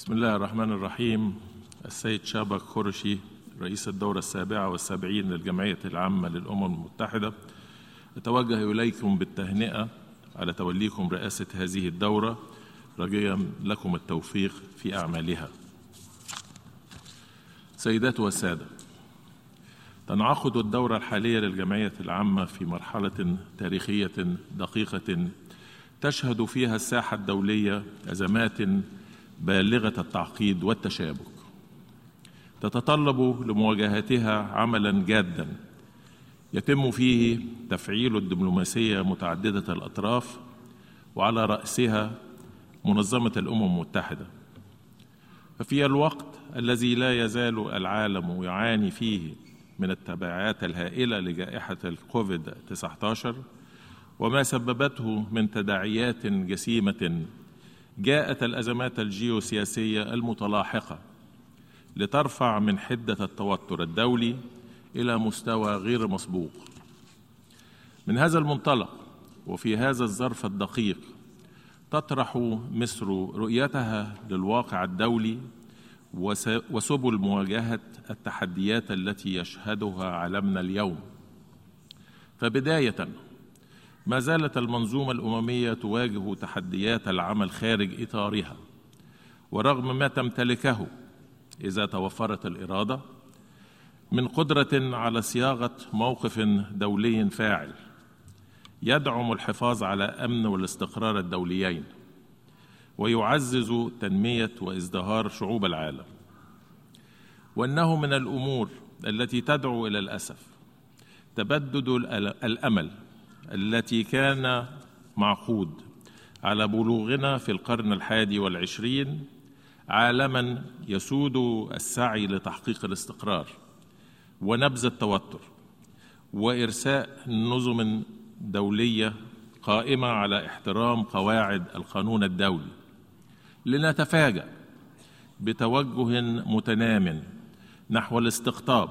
بسم الله الرحمن الرحيم. السيد شابك خرشي رئيس الدورة السابعة والسبعين للجمعية العامة للأمم المتحدة أتوجه إليكم بالتهنئة على توليكم رئاسة هذه الدورة. رجيا لكم التوفيق في أعمالها. سيدات والسادة تنعقد الدورة الحالية للجمعية العامة في مرحلة تاريخية دقيقة تشهد فيها الساحة الدولية أزمات بالغة التعقيد والتشابك. تتطلب لمواجهتها عملا جادا. يتم فيه تفعيل الدبلوماسية متعددة الأطراف وعلى رأسها منظمة الأمم المتحدة. ففي الوقت الذي لا يزال العالم يعاني فيه من التبعات الهائلة لجائحة الكوفيد 19 وما سببته من تداعيات جسيمة جاءت الأزمات الجيوسياسية المتلاحقة لترفع من حدة التوتر الدولي إلى مستوى غير مسبوق. من هذا المنطلق وفي هذا الظرف الدقيق تطرح مصر رؤيتها للواقع الدولي وسبل مواجهة التحديات التي يشهدها عالمنا اليوم. فبداية ما زالت المنظومة الأممية تواجه تحديات العمل خارج إطارها. ورغم ما تمتلكه إذا توفرت الإرادة من قدرة على صياغة موقف دولي فاعل يدعم الحفاظ على أمن والاستقرار الدوليين ويعزز تنمية وازدهار شعوب العالم. وأنه من الأمور التي تدعو إلى الأسف تبدد الأمل التي كان معقود. على بلوغنا في القرن الحادي والعشرين عالما يسود السعي لتحقيق الاستقرار ونبذ التوتر وإرساء نظم دولية قائمة على احترام قواعد القانون الدولي. لنتفاجأ بتوجه متنام نحو الاستقطاب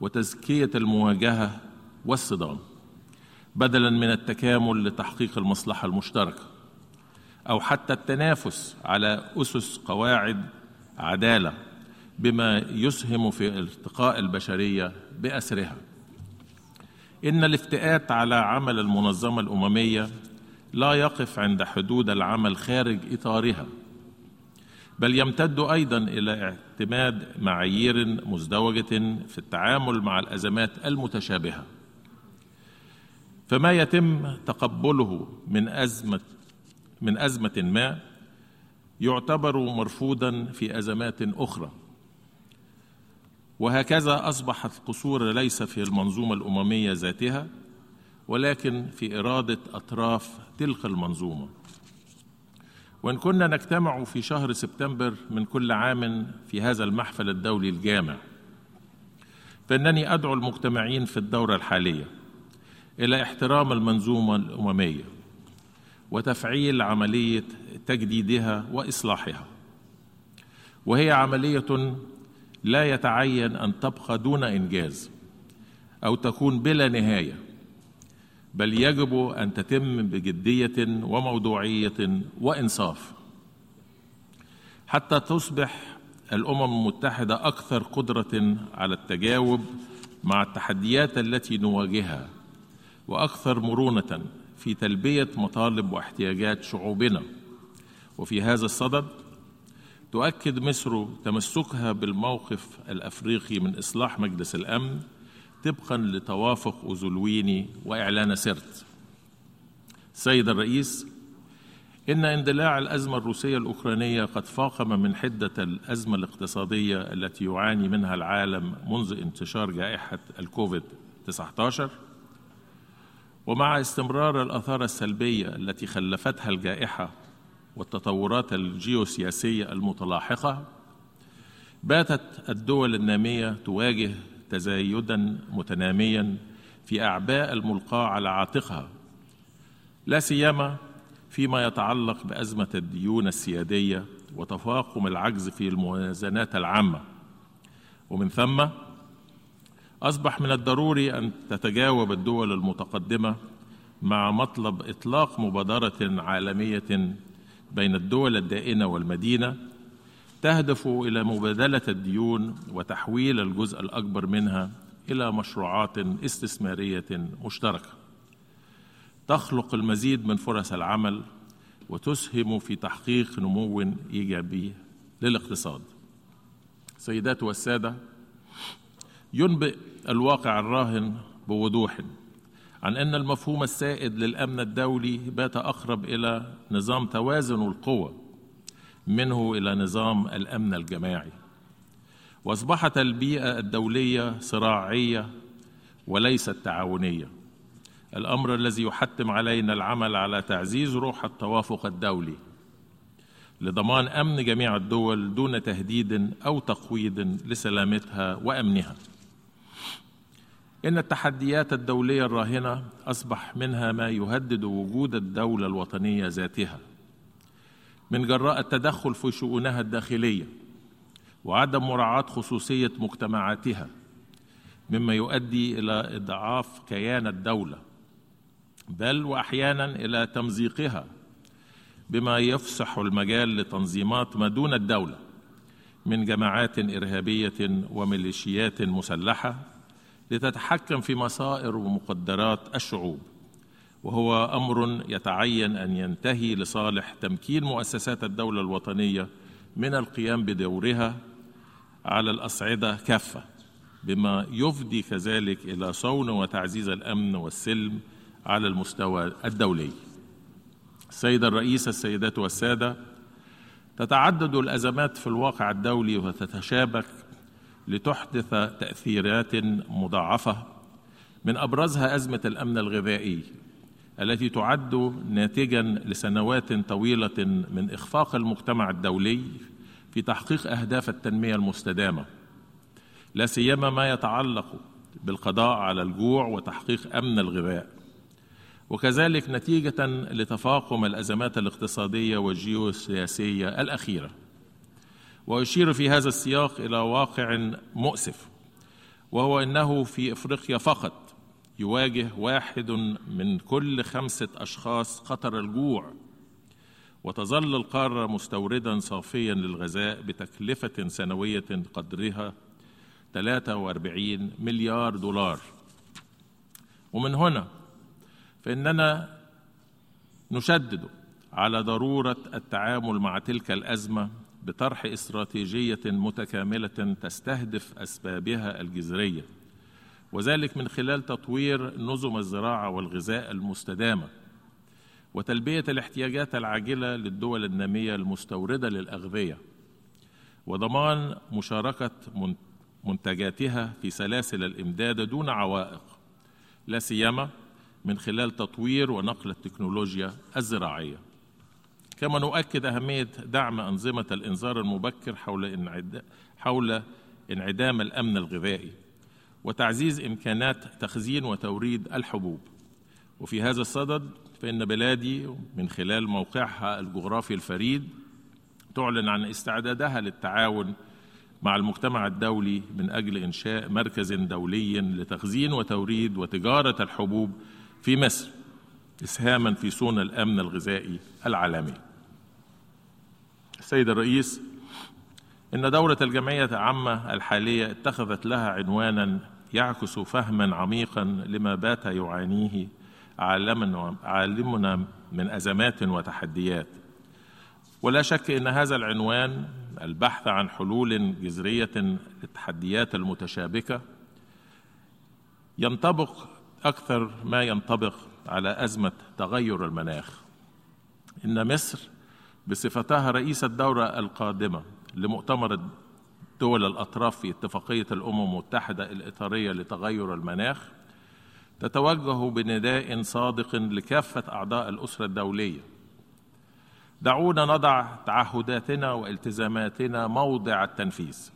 وتزكية المواجهة والصدام. بدلا من التكامل لتحقيق المصلحة المشتركة أو حتى التنافس على أسس قواعد عدالة بما يسهم في ارتقاء البشرية بأسرها. إن الافتئات على عمل المنظمة الأممية لا يقف عند حدود العمل خارج إطارها بل يمتد أيضا إلى اعتماد معايير مزدوجة في التعامل مع الأزمات المتشابهة. فما يتم تقبله من ازمه من أزمة ما يعتبر مرفوضا في أزمات أخرى. وهكذا اصبح القصور ليس في المنظومة الأممية ذاتها ولكن في إرادة أطراف تلك المنظومة. وإن كنا نجتمع في شهر سبتمبر من كل عام في هذا المحفل الدولي الجامع فإنني أدعو المجتمعين في الدورة الحالية إلى احترام المنظومه الامميه وتفعيل عملية تجديدها وإصلاحها. وهي عملية لا يتعين أن تبقى دون إنجاز أو تكون بلا نهاية بل يجب أن تتم بجدية وموضوعية وإنصاف. حتى تصبح الأمم المتحدة أكثر قدرة على التجاوب مع التحديات التي نواجهها. وأكثر مرونة في تلبية مطالب واحتياجات شعوبنا. وفي هذا الصدد تؤكد مصر تمسكها بالموقف الأفريقي من إصلاح مجلس الأمن طبقا لتوافق اوزلويني وإعلان سرت سيد الرئيس إن اندلاع الأزمة الروسية الأوكرانية قد فاقم من حدة الأزمة الاقتصادية التي يعاني منها العالم منذ انتشار جائحة الكوفيد 19 ومع استمرار الآثار السلبية التي خلفتها الجائحة والتطورات الجيوسياسية المتلاحقة باتت الدول النامية تواجه تزايدا متناميا في أعباء الملقاة على عاتقها لا سيما فيما يتعلق بأزمة الديون السيادية وتفاقم العجز في الموازنات العامة. ومن ثم أصبح من الضروري أن تتجاوب الدول المتقدمة مع مطلب إطلاق مبادرة عالمية بين الدول الدائنة والمدينة تهدف إلى مبادلة الديون وتحويل الجزء الأكبر منها إلى مشروعات استثمارية مشتركة. تخلق المزيد من فرص العمل وتسهم في تحقيق نمو إيجابي للاقتصاد. سيدات والسادة ينبئ الواقع الراهن بوضوح عن أن المفهوم السائد للأمن الدولي بات أقرب إلى نظام توازن القوى منه إلى نظام الأمن الجماعي. وأصبحت البيئة الدولية صراعية وليست تعاونية. الأمر الذي يحتم علينا العمل على تعزيز روح التوافق الدولي لضمان أمن جميع الدول دون تهديد أو تقويض لسلامتها وأمنها. إن التحديات الدولية الراهنة أصبح منها ما يهدد وجود الدولة الوطنية ذاتها. من جراء التدخل في شؤونها الداخلية وعدم مراعاة خصوصية مجتمعاتها مما يؤدي إلى إضعاف كيان الدولة بل وأحيانا إلى تمزيقها بما يفسح المجال لتنظيمات ما دون الدولة من جماعات إرهابية وميليشيات مسلحة لتتحكم في مصائر ومقدرات الشعوب وهو أمر يتعين أن ينتهي لصالح تمكين مؤسسات الدولة الوطنية من القيام بدورها على الأصعدة كافة بما يفضي كذلك إلى صون وتعزيز الأمن والسلم على المستوى الدولي. السيد الرئيس السيدات والسادة تتعدد الأزمات في الواقع الدولي وتتشابك لتحدث تأثيرات مضاعفة. من أبرزها أزمة الأمن الغذائي التي تعد ناتجا لسنوات طويلة من إخفاق المجتمع الدولي في تحقيق أهداف التنمية المستدامة. لا سيما ما يتعلق بالقضاء على الجوع وتحقيق أمن الغذاء. وكذلك نتيجة لتفاقم الأزمات الاقتصادية والجيوسياسية الأخيرة. واشير في هذا السياق إلى واقع مؤسف وهو إنه في إفريقيا فقط يواجه واحد من كل خمسة أشخاص خطر الجوع وتظل القارة مستوردا صافيا للغذاء بتكلفة سنوية قدرها 43 مليار دولار. ومن هنا فإننا نشدد على ضرورة التعامل مع تلك الأزمة بطرح استراتيجية متكاملة تستهدف أسبابها الجذرية وذلك من خلال تطوير نظم الزراعة والغذاء المستدامة وتلبية الاحتياجات العاجلة للدول النامية المستوردة للأغذية وضمان مشاركة منتجاتها في سلاسل الإمداد دون عوائق لا سيما من خلال تطوير ونقل التكنولوجيا الزراعية. كما نؤكد أهمية دعم أنظمة الإنذار المبكر حول حول انعدام الأمن الغذائي وتعزيز إمكانات تخزين وتوريد الحبوب. وفي هذا الصدد فإن بلادي من خلال موقعها الجغرافي الفريد تعلن عن استعدادها للتعاون مع المجتمع الدولي من أجل إنشاء مركز دولي لتخزين وتوريد وتجارة الحبوب في مصر إسهاما في صون الأمن الغذائي العالمي. السيد الرئيس إن دورة الجمعية العامة الحالية اتخذت لها عنوانا يعكس فهما عميقا لما بات يعانيه عالمنا عالمنا من أزمات وتحديات. ولا شك إن هذا العنوان البحث عن حلول جذرية للتحديات المتشابكة ينطبق أكثر ما ينطبق على أزمة تغير المناخ. إن مصر بصفتها رئيس الدورة القادمة لمؤتمر دول الأطراف في اتفاقية الأمم المتحدة الإطارية لتغير المناخ تتوجه بنداء صادق لكافة أعضاء الأسرة الدولية. دعونا نضع تعهداتنا والتزاماتنا موضع التنفيذ.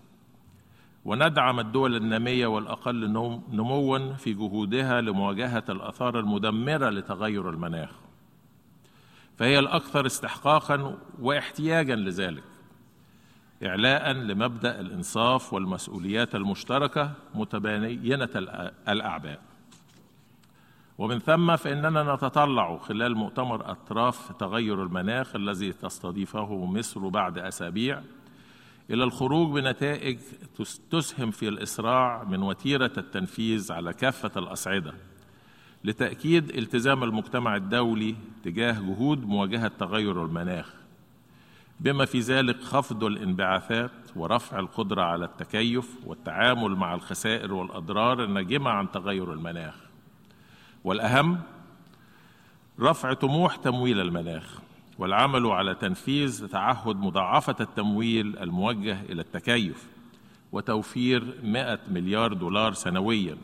وندعم الدول النامية والأقل نموا في جهودها لمواجهة الآثار المدمرة لتغير المناخ. فهي الأكثر استحقاقا واحتياجا لذلك اعلاء لمبدأ الإنصاف والمسؤوليات المشتركة متباينة الأعباء. ومن ثم فإننا نتطلع خلال مؤتمر أطراف تغير المناخ الذي تستضيفه مصر بعد أسابيع إلى الخروج بنتائج تسهم في الإسراع من وتيرة التنفيذ على كافة الاصعده لتأكيد التزام المجتمع الدولي تجاه جهود مواجهة تغير المناخ بما في ذلك خفض الانبعاثات ورفع القدرة على التكيف والتعامل مع الخسائر والأضرار الناجمة عن تغير المناخ. والأهم رفع طموح تمويل المناخ والعمل على تنفيذ تعهد مضاعفة التمويل الموجه إلى التكيف وتوفير 100 مليار دولار سنويا.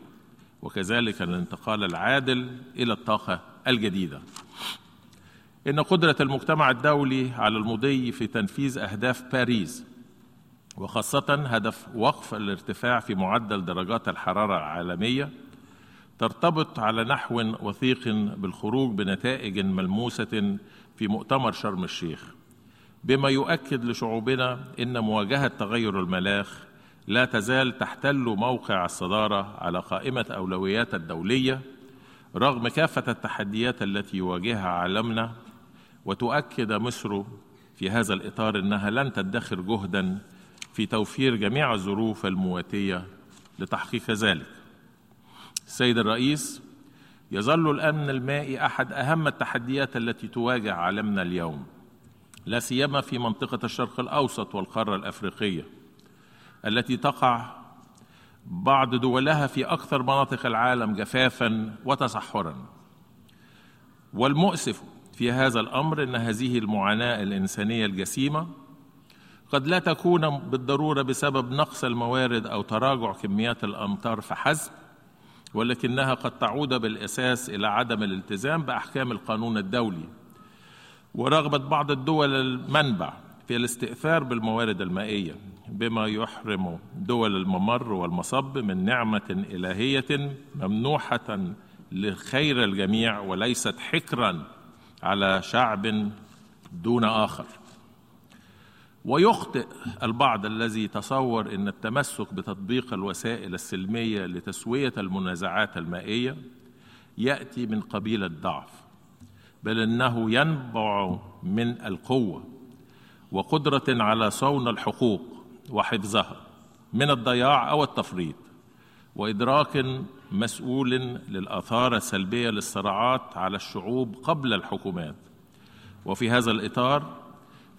وكذلك الانتقال العادل إلى الطاقة الجديدة. إن قدرة المجتمع الدولي على المضي في تنفيذ أهداف باريس وخاصة هدف وقف الارتفاع في معدل درجات الحرارة العالمية ترتبط على نحو وثيق بالخروج بنتائج ملموسة في مؤتمر شرم الشيخ. بما يؤكد لشعوبنا إن مواجهة تغير المناخ لا تزال تحتل موقع الصدارة على قائمة أولويات الدولية رغم كافة التحديات التي يواجهها عالمنا وتؤكد مصر في هذا الإطار إنها لن تدخر جهدا في توفير جميع الظروف المواتية لتحقيق ذلك. السيد الرئيس يظل الأمن المائي أحد أهم التحديات التي تواجه عالمنا اليوم لا سيما في منطقة الشرق الأوسط والقارة الأفريقية. التي تقع بعض دولها في أكثر مناطق العالم جفافا وتصحرا. والمؤسف في هذا الأمر إن هذه المعاناة الإنسانية الجسيمة قد لا تكون بالضرورة بسبب نقص الموارد أو تراجع كميات الأمطار فحسب ولكنها قد تعود بالإساس إلى عدم الالتزام بأحكام القانون الدولي. ورغبه بعض الدول المنبع في الاستئثار بالموارد المائية. بما يحرم دول الممر والمصب من نعمة إلهية ممنوحة لخير الجميع وليست حكرا على شعب دون آخر. ويخطئ البعض الذي تصور إن التمسك بتطبيق الوسائل السلمية لتسوية المنازعات المائية يأتي من قبيل الضعف بل إنه ينبع من القوة وقدرة على صون الحقوق وحفظها من الضياع أو التفريط وإدراك مسؤول للآثار السلبية للصراعات على الشعوب قبل الحكومات. وفي هذا الإطار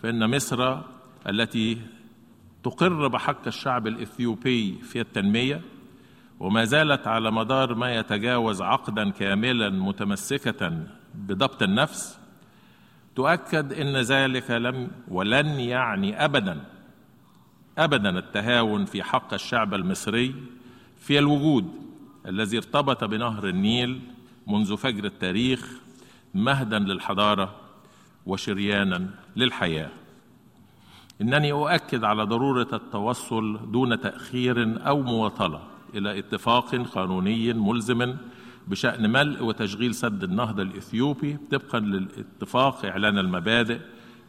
فإن مصر التي تقر بحق الشعب الإثيوبي في التنمية وما زالت على مدار ما يتجاوز عقدا كاملا متمسكة بضبط النفس تؤكد إن ذلك لم ولن يعني ابدا ابدا التهاون في حق الشعب المصري في الوجود الذي ارتبط بنهر النيل منذ فجر التاريخ مهدا للحضارة وشريانا للحياة. إنني أؤكد على ضرورة التوصل دون تأخير أو مواطله إلى اتفاق قانوني ملزم بشأن ملء وتشغيل سد النهضه الإثيوبي طبقا للاتفاق إعلان المبادئ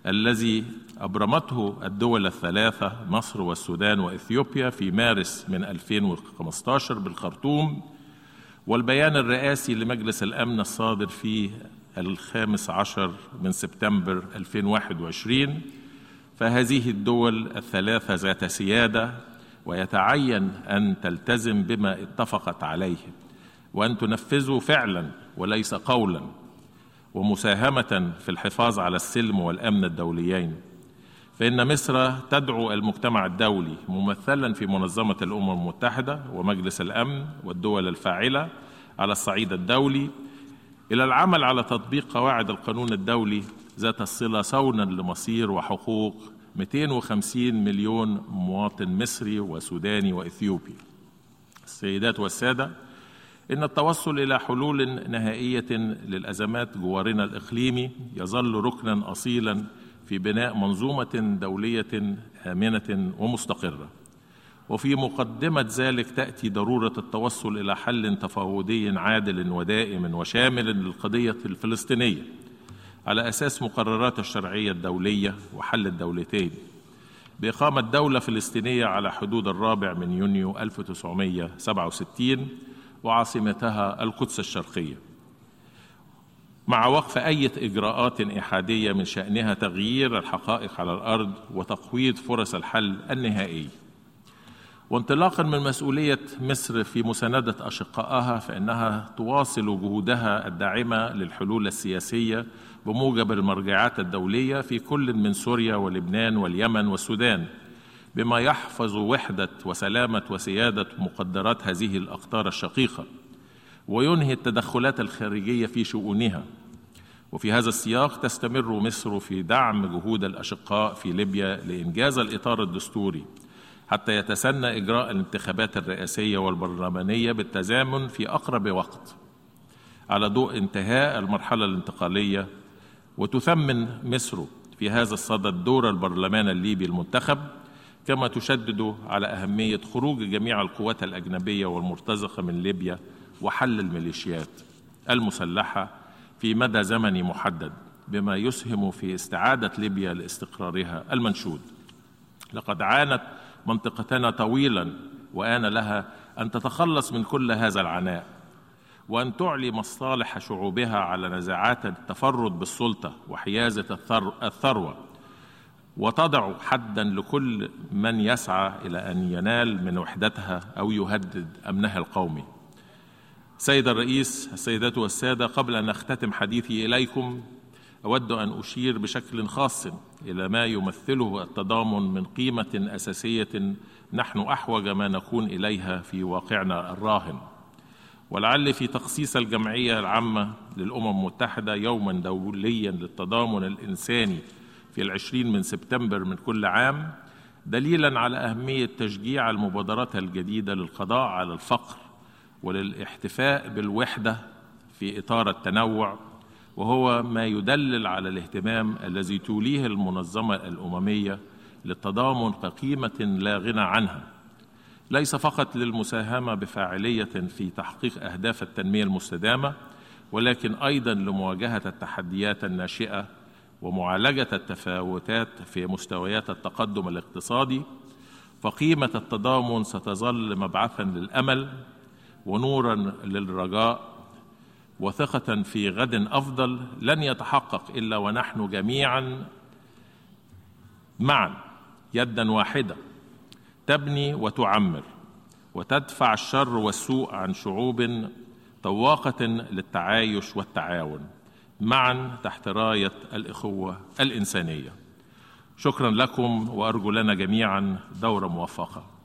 الذي أبرمته الدول الثلاثة مصر والسودان وإثيوبيا في مارس من 2015 بالخرطوم والبيان الرئاسي لمجلس الأمن الصادر في الخامس عشر من سبتمبر 2021 فهذه الدول الثلاثة ذات سيادة ويتعين أن تلتزم بما اتفقت عليه وأن تنفذه فعلا وليس قولا. ومساهمة في الحفاظ على السلم والأمن الدوليين. فإن مصر تدعو المجتمع الدولي ممثلا في منظمة الأمم المتحدة ومجلس الأمن والدول الفاعلة على الصعيد الدولي إلى العمل على تطبيق قواعد القانون الدولي ذات الصلة صونا لمصير وحقوق 250 مليون مواطن مصري وسوداني وإثيوبي. السيدات والسادة إن التوصل إلى حلول نهائية للأزمات جوارنا الإقليمي يظل ركنا أصيلا في بناء منظومة دولية آمنة ومستقرة. وفي مقدمة ذلك تأتي ضرورة التوصل إلى حل تفاوضي عادل ودائم وشامل للقضية الفلسطينية على أساس مقررات الشرعية الدولية وحل الدولتين. بإقامة دولة فلسطينية على حدود الرابع من يونيو 1967 وعاصمتها القدس الشرقية. مع وقف أي إجراءات إحادية من شأنها تغيير الحقائق على الأرض وتقويض فرص الحل النهائي. وانطلاقا من مسؤولية مصر في مساندة أشقائها فإنها تواصل جهودها الداعمة للحلول السياسية بموجب المرجعات الدولية في كل من سوريا ولبنان واليمن والسودان. بما يحفظ وحدة وسلامة وسيادة مقدرات هذه الأقطار الشقيقة وينهي التدخلات الخارجية في شؤونها. وفي هذا السياق تستمر مصر في دعم جهود الأشقاء في ليبيا لإنجاز الإطار الدستوري حتى يتسنى إجراء الانتخابات الرئاسية والبرلمانية بالتزامن في أقرب وقت على ضوء انتهاء المرحلة الانتقالية. وتثمن مصر في هذا الصدد دور البرلمان الليبي المنتخب كما تشدد على أهمية خروج جميع القوات الأجنبية والمرتزقة من ليبيا وحل الميليشيات المسلحة في مدى زمني محدد بما يسهم في استعادة ليبيا لاستقرارها المنشود. لقد عانت منطقتنا طويلا وآن لها أن تتخلص من كل هذا العناء وأن تعلي مصالح شعوبها على نزاعات التفرد بالسلطة وحيازة الثروة. وتضع حدا لكل من يسعى إلى أن ينال من وحدتها أو يهدد أمنها القومي. سيد الرئيس السيدات والسادة قبل أن أختتم حديثي إليكم أود أن أشير بشكل خاص إلى ما يمثله التضامن من قيمة أساسية نحن أحوج ما نكون إليها في واقعنا الراهن. ولعل في تخصيص الجمعية العامة للأمم المتحدة يوما دوليا للتضامن الإنساني في العشرين من سبتمبر من كل عام دليلا على أهمية تشجيع المبادرات الجديدة للقضاء على الفقر وللاحتفاء بالوحدة في إطار التنوع وهو ما يدلل على الاهتمام الذي توليه المنظمة الأممية للتضامن كقيمة لا غنى عنها. ليس فقط للمساهمة بفاعلية في تحقيق أهداف التنمية المستدامة ولكن أيضا لمواجهة التحديات الناشئة ومعالجة التفاوتات في مستويات التقدم الاقتصادي فقيمة التضامن ستظل مبعثا للأمل ونورا للرجاء وثقة في غد أفضل لن يتحقق إلا ونحن جميعا معا يدا واحدة تبني وتعمر وتدفع الشر والسوء عن شعوب طواقة للتعايش والتعاون. معا تحت راية الإخوة الإنسانية. شكرا لكم وأرجو لنا جميعا دورة موفقة.